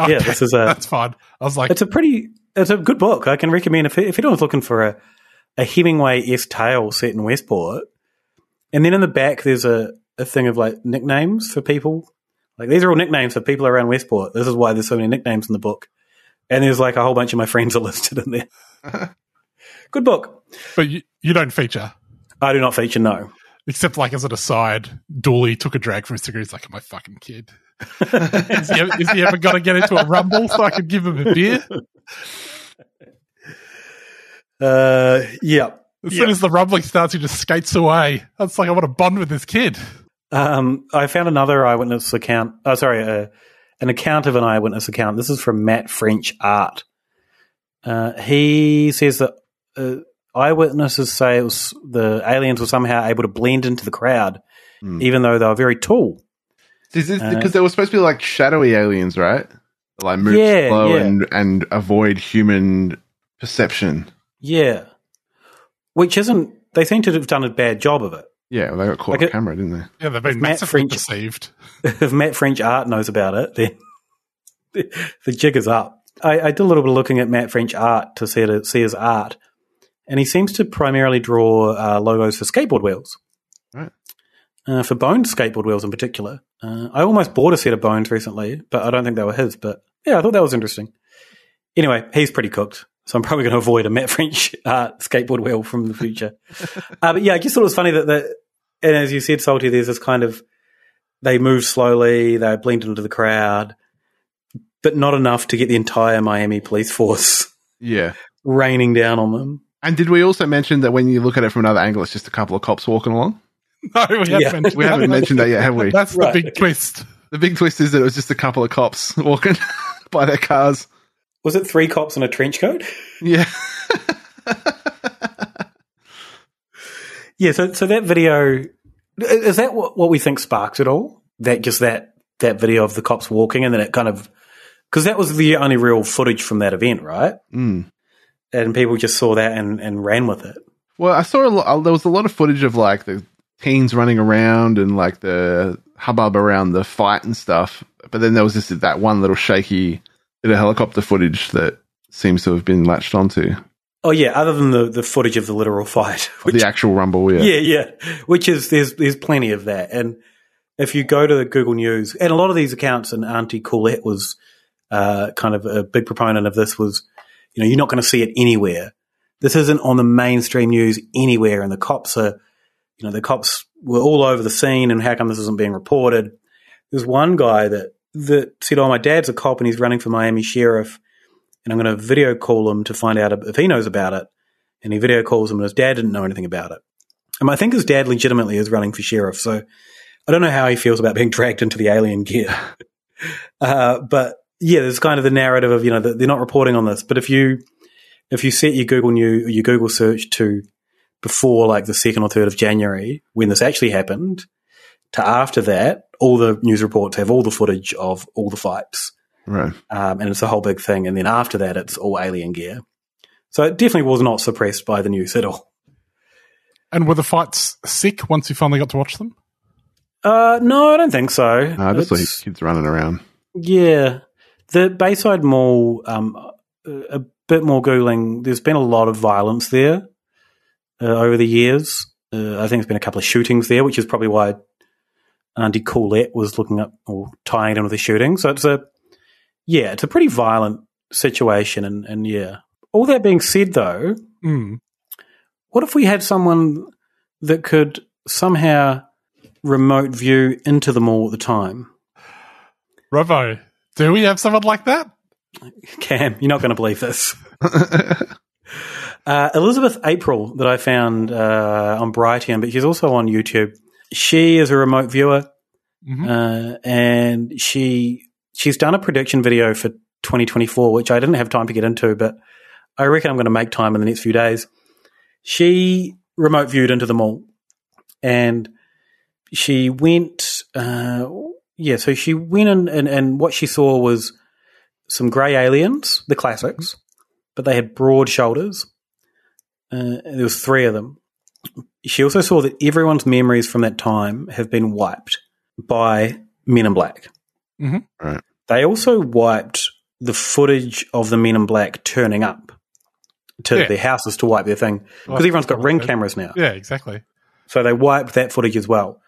Oh, yeah, this is a that's fine. I was like, it's a pretty it's a good book. I can recommend if if anyone's looking for a a Hemingway S tale set in Westport. And then in the back there's a, a thing of like nicknames for people. Like these are all nicknames for people around Westport. This is why there's so many nicknames in the book. And there's like a whole bunch of my friends are listed in there. Good book. but you, you don't feature. I do not feature no. Except, like, as an aside, Dooley took a drag from his cigarette. He's like, my fucking kid. is, he ever, is he ever going to get into a rumble so I can give him a beer? Uh, yeah. As soon as the rumbling starts, he just skates away. That's like, I want to bond with this kid. Um, I found another eyewitness account. Oh, sorry, uh, an account of an eyewitness account. This is from Matt French Art. Uh, he says that uh, eyewitnesses say it was the aliens were somehow able to blend into the crowd, even though they were very tall. Is this Uh, because they were supposed to be like shadowy aliens, right? Like move Yeah, slow yeah. and and avoid human perception. Yeah, which isn't. They seem to have done a bad job of it. Yeah, well, they got caught Like on it- camera, didn't they? Yeah, they've been Matt massively French- deceived. if Matt French Art knows about it, then the jig is up. I, I did a little bit of looking at Matt French Art to see, to see his art, and he seems to primarily draw uh, logos for skateboard wheels. Right. Uh, for Bones skateboard wheels in particular. Uh, I almost bought a set of Bones recently, but I don't think they were his. But yeah, I thought that was interesting. Anyway, he's pretty cooked, so I'm probably going to avoid a Matt French Art skateboard wheel from the future. uh, but yeah, I just thought it was funny that, that, and as you said, Salty, there's this kind of they move slowly, they blend into the crowd, but not enough to get the entire Miami police force Yeah. raining down on them. And did we also mention that when you look at it from another angle, it's just a couple of cops walking along? No, we haven't, Yeah. mentioned, We haven't mentioned that yet, have we? That's Right. the big twist. The big twist is that it was just a couple of cops walking by their cars. Was it three cops in a trench coat? Yeah. Yeah, so so that video is that what, what we think sparks it all? That just that that video of the cops walking and then it kind of because that was the only real footage from that event, right? Mm. And people just saw that and, and ran with it. Well, I saw a lot, there was a lot of footage of like the teens running around and like the hubbub around the fight and stuff. But then there was just that one little shaky bit of helicopter footage that seems to have been latched onto. Oh yeah, other than the, the footage of the literal fight, the actual rumble, yeah. yeah, yeah, which is there's there's plenty of that, and if you go to the Google News, and a lot of these accounts, and Auntie Coolette was uh, kind of a big proponent of this, was you know you're not going to see it anywhere. This isn't on the mainstream news anywhere, and the cops are, you know, the cops were all over the scene, and how come this isn't being reported? There's one guy that that said, "Oh, my dad's a cop, and he's running for Miami sheriff." and I'm going to video call him to find out if he knows about it. And he video calls him, and his dad didn't know anything about it. And I think his dad legitimately is running for sheriff. So I don't know how he feels about being dragged into the alien gear. uh, but yeah, there's kind of the narrative of you know they're not reporting on this. But if you if you set your Google new your Google search to before like the second or third of January when this actually happened to after that, all the news reports have all the footage of all the fights. Right. Um, and it's a whole big thing. And then after that, it's all alien gear. So it definitely was not suppressed by the news at all. And were the fights sick once you finally got to watch them? Uh, no, I don't think so. No, I just It's- saw kids running around. Yeah. The Bayside Mall, um, a bit more Googling, there's been a lot of violence there uh, over the years. Uh, I think there's been a couple of shootings there, which is probably why Auntie Coolette was looking up or tying it in with the shooting. So it's a, yeah, it's a pretty violent situation. And, and yeah. All that being said, though, Mm. what if we had someone that could somehow remote view into the mall at the time? Robbo, do we have someone like that? Cam, you're not going to believe this. uh, Elizabeth April, that I found uh, on Brighteon, but she's also on YouTube. She is a remote viewer, uh, and she she's done a prediction video for 2024, which I didn't have time to get into, but I reckon I'm going to make time in the next few days. She remote viewed into the mall, and she went. Yeah, so she went in, and, and what she saw was some grey aliens, the classics, but they had broad shoulders. Uh, there was three of them. She also saw that everyone's memories from that time have been wiped by Men in Black. Mhm. Right. They also wiped the footage of the Men in Black turning up to Yeah. their houses to wipe their thing because Well, everyone's got ring cameras now. Yeah, exactly. So they wiped that footage as well.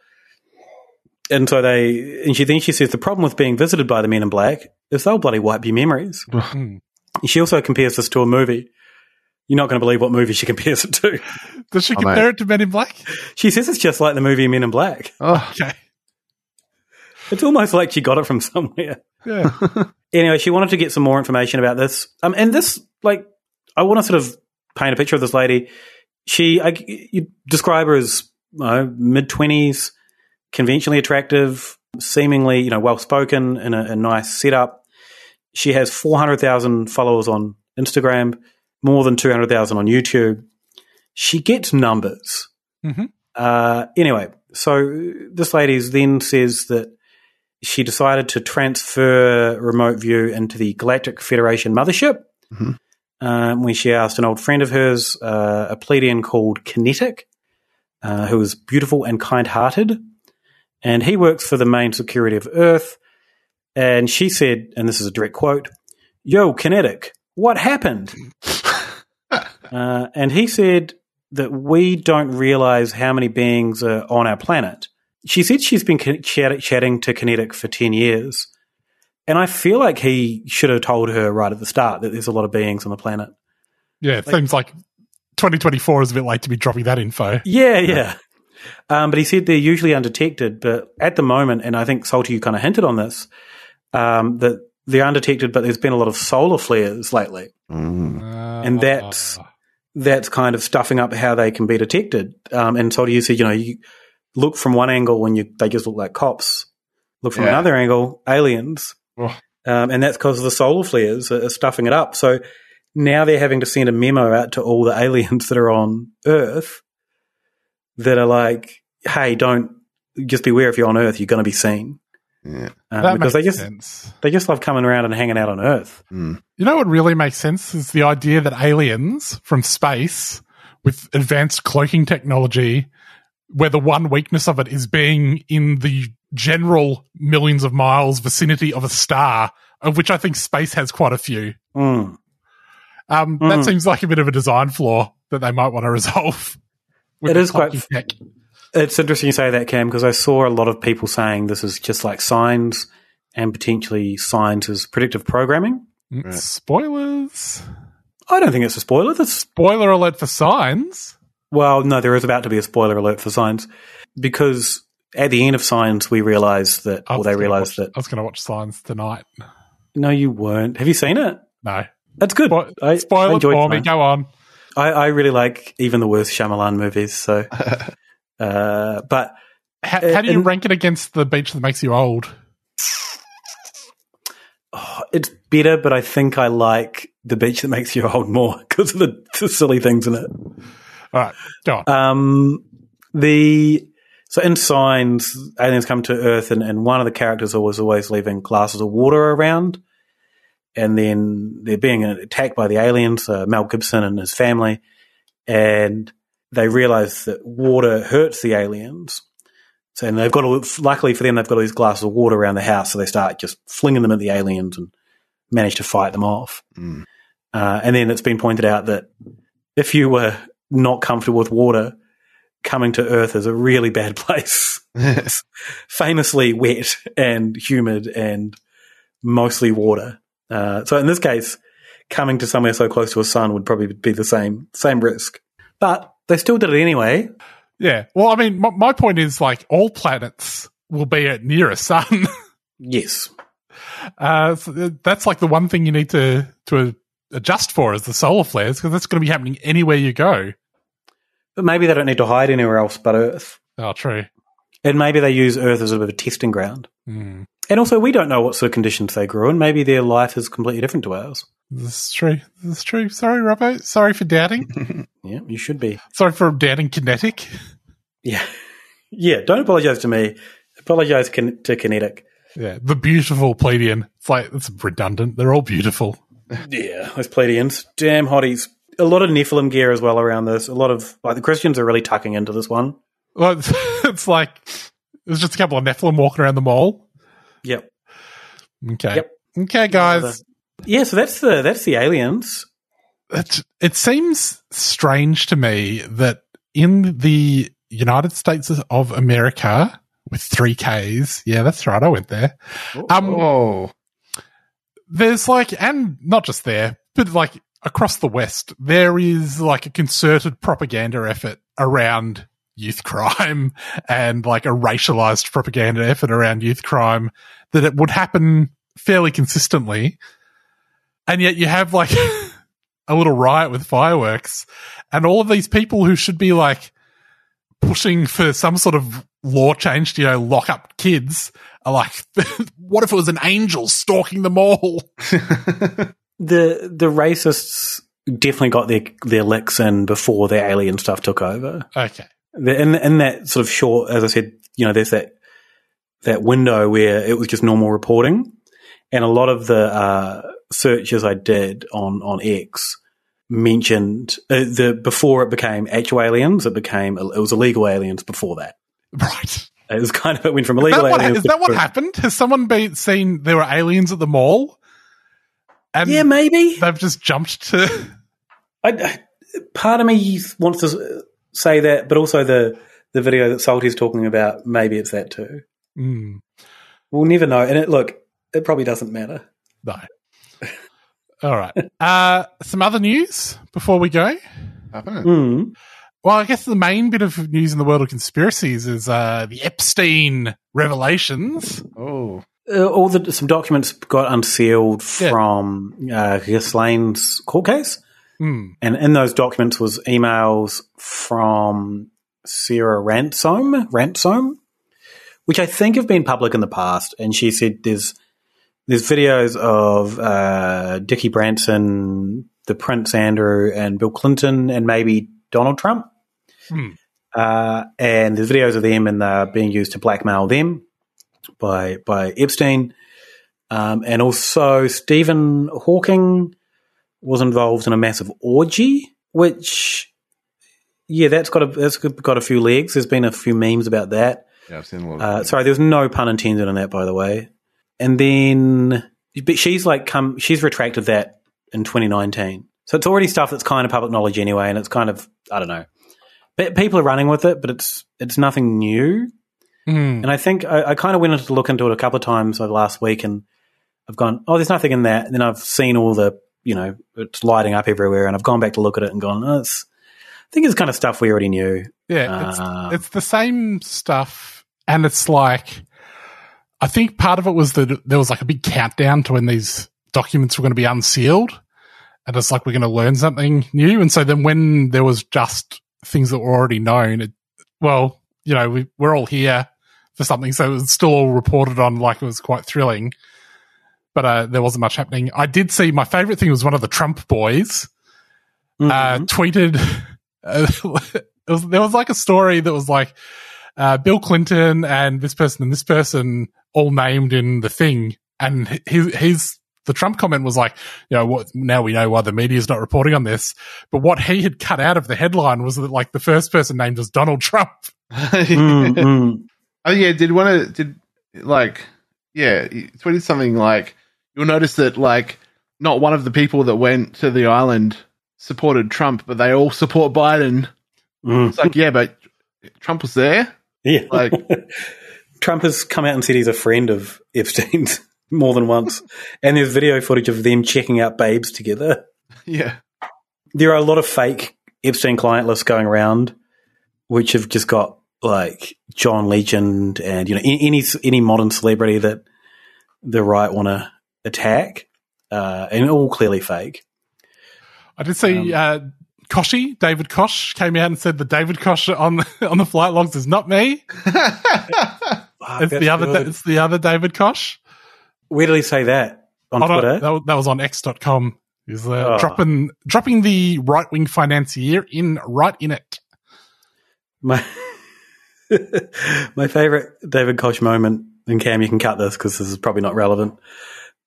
And so they, and she then she says the problem with being visited by the Men in Black is they'll bloody wipe your memories. Mm. She also compares this to a movie. You're not going to believe what movie she compares it to. Does she Oh, compare mate. it to Men in Black? She says it's just like the movie Men in Black. Oh, Okay. It's almost like she got it from somewhere. Yeah. Anyway, she wanted to get some more information about this. Um, and this, like, I want to sort of paint a picture of this lady. She, I, you describe her as uh, mid twenties, conventionally attractive, seemingly, you know, well spoken, in a, a nice setup. She has four hundred thousand followers on Instagram, more than two hundred thousand on YouTube. She gets numbers. Mhm. Uh, anyway, so this lady then says that she decided to transfer remote view into the Galactic Federation mothership Mhm. um, when she asked an old friend of hers, uh, a Pleiadian called Kinetic, uh, was beautiful and kind hearted. And he works for the main security of Earth. And she said, and this is a direct quote Yo, Kinetic, what happened? uh, and he said that we don't realize how many beings are on our planet. She said she's been chat- chatting to Kinetic for 10 years. And I feel like he should have told her right at the start that there's a lot of beings on the planet. Yeah, it seems like 2024 is a bit late to be dropping that info. Yeah, yeah. Um, but he said they're usually undetected. But at the moment, and I think Salty, you kind of hinted on this, um, that they're undetected, but there's been a lot of solar flares lately. And that's that's kind of stuffing up how they can be detected. Um, and Salty, you said, you know, you look from one angle and you they just look like cops. Look from Yeah. another angle, aliens. Oh. Um, and that's because the solar flares are, are stuffing it up. So now they're having to send a memo out to all the aliens that are on Earth that are like, "Hey, don't just beware if you're on Earth, you're going to be seen." Yeah. That because they just sense. they just love coming around and hanging out on Earth. You know what really makes sense is the idea that aliens from space with advanced cloaking technology, where the one weakness of it is being in the general millions of miles vicinity of a star, of which I think space has quite a few. Mm. Um, Mm. That seems like a bit of a design flaw that they might want to resolve. With It the is quite. cloaking tech. It's interesting you say that, Cam, because I saw a lot of people saying this is just like signs and potentially signs as predictive programming. Mm, Spoilers. I don't think it's a spoiler. That's Spoiler alert for signs. well, no, there is about to be a spoiler alert for signs because at the end of signs we realize that, or was they gonna watch- that. I was going to watch signs tonight. No, you weren't. Have you seen it? No. That's good. I, Spoil I for me. Go on. I, I really like even the worst Shyamalan movies. So, uh, but How, how do you and- rank it against the beach that makes you old? it's better. But I think I like the beach that makes you old more because of the, the silly things in it. All right, go on. Um, the so in signs, aliens come to Earth, and, and one of the characters always always leaving glasses of water around, and then they're being attacked by the aliens, uh, Mel Gibson and his family, and they realize that water hurts the aliens. So, and they've got, all, luckily for them, they've got all these glasses of water around the house, so they start just flinging them at the aliens and manage to fight them off. Uh, and then it's been pointed out that if you were not comfortable with water, coming to Earth is a really bad place. it's famously wet and humid and mostly water. Uh, so in this case, coming to somewhere so close to a sun would probably be the same same risk. But they still did it anyway. Yeah. Well, I mean, my, my point is like all planets will be at near a sun. Yes. Uh, so that's like the one thing you need to to adjust for is the solar flares because that's going to be happening anywhere you go. But maybe they don't need to hide anywhere else but Earth. Oh, true. And maybe they use Earth as a bit of a testing ground. Hmm. And also, we don't know what sort of conditions they grew in. Maybe their life is completely different to ours. This is true. This is true. Sorry, Robbo. Sorry for doubting. Yeah, you should be. Sorry for doubting kinetic. Yeah. Yeah, don't apologize to me. Apologize kin- to Kinetic. Yeah, the beautiful Pleiadian. It's like it's redundant. They're all beautiful. Yeah, those Pleiadians. Damn hotties. A lot of Nephilim gear as well around this. A lot of, like, the Christians are really tucking into this one. Well, it's, it's like there's just a couple of Nephilim walking around the mall. Yep. Okay. Yep. Okay, guys. Yeah, so that's the that's the aliens. It, it seems strange to me that in the United States of America with three Ks, yeah, that's right, I went there. Um, Oh, there's like, and not just there, but like across the West, there is like a concerted propaganda effort around youth crime and like a racialized propaganda effort around youth crime that it would happen fairly consistently. And yet you have like a little riot with fireworks and all of these people who should be like pushing for some sort of law change to, you know, lock up kids are like, what if it was an angel stalking them all? The the racists definitely got their their licks in before the alien stuff took over. Okay. The- In in that sort of short, as I said, you know, there's that that window where it was just normal reporting, and a lot of the uh, searches I did on on X mentioned uh, the before it became actual aliens, it became it was illegal aliens before that. Right. It was kind of it went from Is illegal that, aliens. is that what happened? Has someone been seen there were aliens at the mall? And Yeah, maybe they've just jumped to. I, I- part of me wants to say that, but also the the video that Salty's talking about, maybe it's that too. Hmm. We'll never know. And it look, it probably doesn't matter. No. All right. Uh, some other news before we go. Mm. Well, I guess the main bit of news in the world of conspiracies is uh, the Epstein revelations. oh, Uh, all the some documents got unsealed from uh, Ghislaine's court case, Hmm. and in those documents was emails from Sarah Ransom, Ransom, which I think have been public in the past. And she said there's there's videos of uh, Dickie Branson, the Prince Andrew, and Bill Clinton, and maybe Donald Trump. Hmm. Uh, and there's videos of them, and they're being used to blackmail them by by Epstein. Um, and also Stephen Hawking was involved in a massive orgy, which yeah, that's got a that's got a few legs. There's been a few memes about that. Yeah, I've seen a lot. Of Uh, sorry, there's no pun intended on that, by the way. And then, but she's like come, she's retracted that in 2019. So it's already stuff that's kind of public knowledge anyway, and it's kind of I don't know. But people are running with it, but it's it's nothing new. Mm. And I think I, I kind of went into to look into it a couple of times over the last week, and I've gone, oh, there's nothing in that. And then I've seen all the, you know, it's lighting up everywhere, and I've gone back to look at it and gone, oh, it's, I think it's kind of stuff we already knew. Yeah, it's, Uh, it's the same stuff, and it's like I think part of it was that there was like a big countdown to when these documents were going to be unsealed, and it's like we're going to learn something new. And so then when there was just things that were already known, it, well, you know, we, we're all here for something, so it was still all reported on like it was quite thrilling. But uh, there wasn't much happening. I did see my favorite thing was one of the Trump boys uh, tweeted. Uh, it was, there was like a story that was like uh, Bill Clinton and this person and this person all named in the thing, and his his the Trump comment was like, you know, what now we know why the media is not reporting on this. But what he had cut out of the headline was that like the first person named was Donald Trump. Mm, mm. Oh yeah, did one of did like yeah, he tweeted something like you'll notice that like not one of the people that went to the island supported Trump, but they all support Biden. Mm. It's like yeah, but Trump was there. Yeah. Like Trump has come out and said he's a friend of Epstein's more than once. and there's video footage of them checking out babes together. yeah. There are a lot of fake Epstein client lists going around, which have just got like John Legend and you know any any modern celebrity that the right want to attack, uh, and all clearly fake. I did see uh, Kochie, David Koch, came out and said the David Koch on the, on the flight logs is not me. it's the other. good. It's the other David Koch. Where did he say that on Oh, Twitter? that, was- that was on X.com. He's uh, Oh. dropping dropping the right wing financier in right in it. My my favorite David Koch moment, and Cam, you can cut this because this is probably not relevant.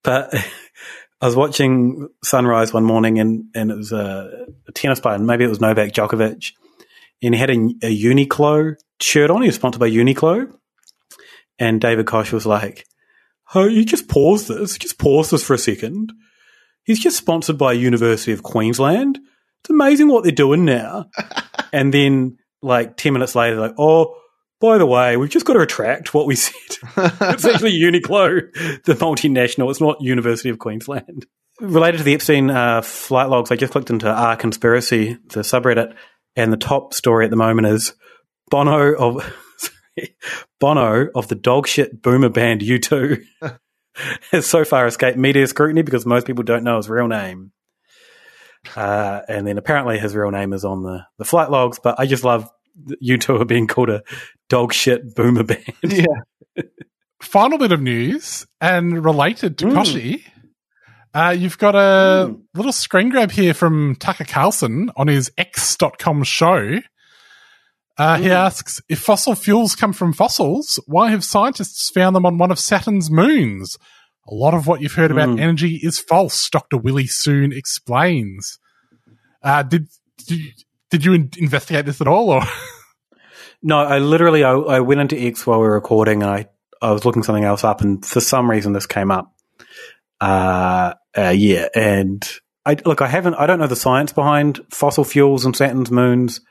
But I was watching Sunrise one morning, and and it was a, a tennis player, and maybe it was Novak Djokovic, and he had a, a Uniqlo shirt on. He was sponsored by Uniqlo, and David Koch was like, "Oh, you just pause this, just pause this for a second. He's just sponsored by University of Queensland. It's amazing what they're doing now." and then like 10 minutes later like oh by the way we've just got to retract what we said. It's actually uniqlo the multinational it's not university of queensland. Related to the epstein uh, flight logs i just clicked into r conspiracy the subreddit and the top story at the moment is bono of sorry, bono of the dogshit boomer band u2 has so far escaped media scrutiny because most people don't know his real name. Uh, and then apparently his real name is on the, the flight logs, but I just love you two are being called a dog shit boomer band. Yeah. Final bit of news and related to Kochie. Uh, you've got a little screen grab here from Tucker Carlson on his X.com show. Uh, Hmm. He asks, if fossil fuels come from fossils, why have scientists found them on one of Saturn's moons? A lot of what you've heard about Hmm. energy is false, Dr. Willie Soon explains. Uh, did, did, you, did you in- investigate this at all? Or No, I literally I, I went into X while we were recording and I, I was looking something else up and for some reason this came up. Uh, uh yeah, and I look I haven't I don't know the science behind fossil fuels and Saturn's moons,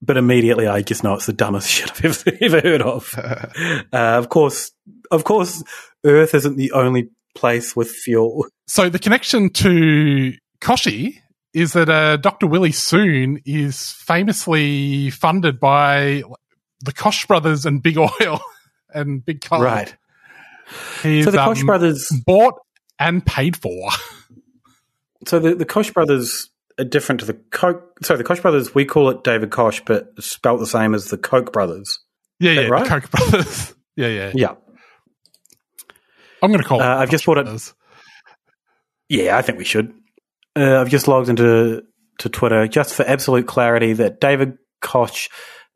but immediately I just know it's the dumbest shit I've ever, ever heard of. uh, of course, of course, Earth isn't the only place with fuel. So the connection to Kochie is that uh, Dr. Willie Soon is famously funded by the Koch brothers and Big Oil and Big Coal. Right. He's, So the Koch um, brothers bought and paid for. So the, the Koch brothers are different to the Koch. So the Koch brothers, we call it David Koch, but spelt the same as the Koch brothers. Yeah, yeah, right? the Koch brothers. yeah, yeah. Yeah. I'm going to call Uh, it. I've just bought it. Yeah, I think we should. Uh, I've just logged into to Twitter just for absolute clarity that David Koch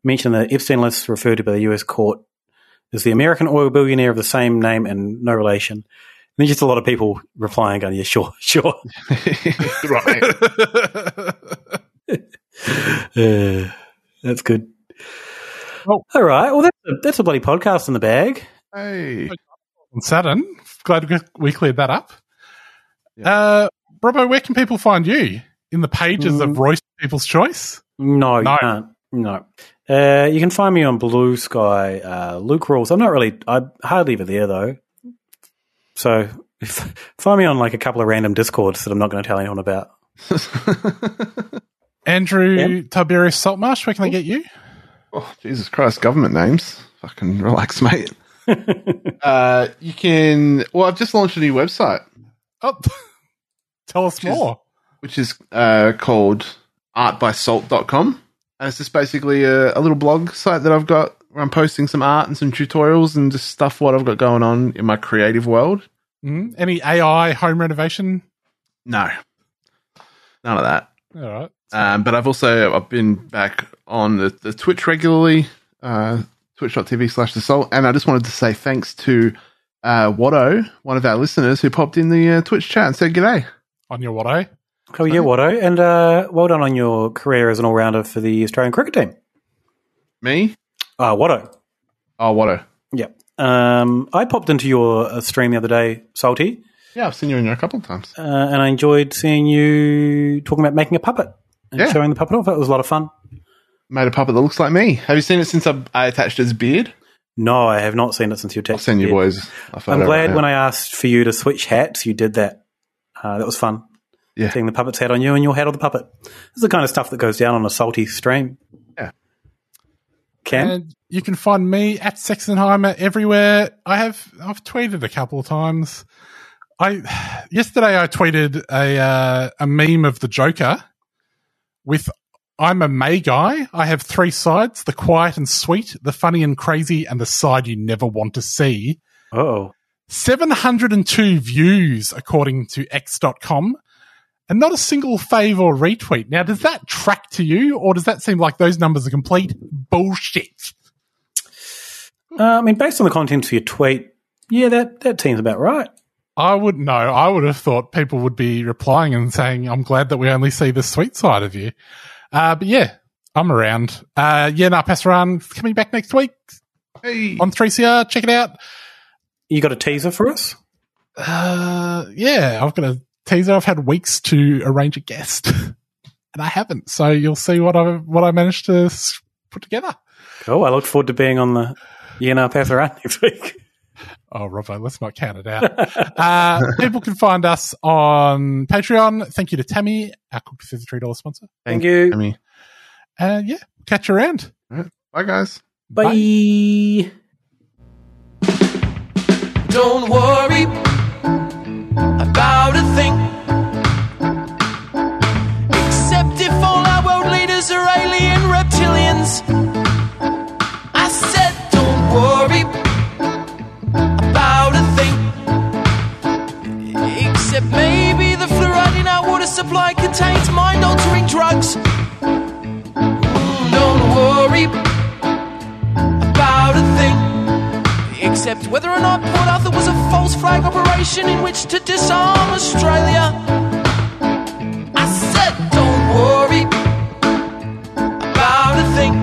mentioned the Epstein list referred to by the U.S. court is the American oil billionaire of the same name and no relation. And there's just a lot of people replying, going, "Yeah, sure, sure." right. Uh, That's good. Oh. All right. Well, that's a, that's a bloody podcast in the bag. Hey. On Saturn. Glad we- we cleared that up. Uh, Robbo, where can people find you? In the pages of Royce People's Choice? No, you can't. No. Uh, you can find me on Blue Sky, uh, Luke Rules. I'm not really, I'm hardly ever there though. So find me on like a couple of random discords that I'm not going to tell anyone about. Andrew Tiberius Saltmarsh, where can they get you? Oh, Jesus Christ, government names. Fucking relax, mate. uh, you can. Well, I've just launched a new website. Oh, tell us more. Which is uh, called artbysalt.com. And it's just basically a, a little blog site that I've got where I'm posting some art and some tutorials and just stuff what I've got going on in my creative world. Mm, any AI home renovation? No, none of that. All right. Um, but I've also I've been back on the, the Twitch regularly, uh, twitch.tv slash the salt. And I just wanted to say thanks to uh, Watto, one of our listeners who popped in the uh, Twitch chat and said g'day. On your Watto? Oh, yeah, Watto. And uh, well done on your career as an all rounder for the Australian cricket team. Me? Uh, Watto. Oh, Watto. Yeah. Um, I popped into your uh, stream the other day, Salty, Yeah, I've seen you in there a couple of times. uh, and I enjoyed seeing you talking about making a puppet and Yeah. showing the puppet off. It was a lot of fun. Made a puppet that looks like me. Have you seen it since I, I attached his beard? No, I have not seen it since you texted. I've seen you me. boys. a I'm glad right when I asked for you to switch hats, you did that. Uh, that was fun. Yeah. Seeing the puppet's head on you and your head on the puppet. This is the kind of stuff that goes down on a salty stream. Yeah. Cam? And you can find me at Sexenheimer everywhere. I have I've tweeted a couple of times. I yesterday I tweeted a uh, a meme of the Joker with I'm a May guy. I have three sides: the quiet and sweet, the funny and crazy, and the side you never want to see. Oh. 702 views according to x.com and not a single fave or retweet. Now, does that track to you or does that seem like those numbers are complete bullshit? Uh, I mean, based on the content of your tweet, yeah, that, that seems about right. I would know. I would have thought people would be replying and saying, I'm glad that we only see the sweet side of you. Uh, but yeah, I'm around. Uh, yeah, nah, pass around. Coming back next week Hey. on 3CR. Check it out. You got a teaser for us? Uh, yeah, I've got a teaser. I've had weeks to arrange a guest and I haven't. So you'll see what I, what I managed to put together. Cool. I look forward to being on the Yena Pass Around next week. Oh, Robbo, let's not count it out. uh, people can find us on Patreon. Thank you to Tammy, our Cook for $3 sponsor. Thank you. Amy. And yeah, catch you around. Bye, guys. Bye. Don't worry about a thing. Except whether or not Port Arthur was a false flag operation in which to disarm Australia. I said, don't worry about a thing.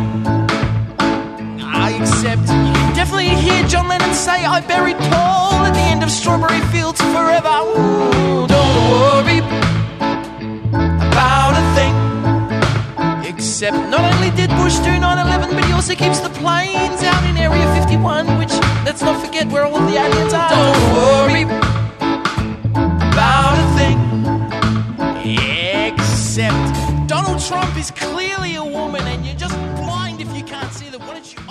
I accept you can definitely hear John Lennon say, I buried Paul at the end of Strawberry Fields forever. Ooh, don't worry about a thing. Except not only did Bush do 9-11, but he also keeps the planes out in Area 51, which, let's not forget where all the aliens are. Don't worry about a thing. Except Donald Trump is clearly a woman, and you're just blind if you can't see that. Why don't you?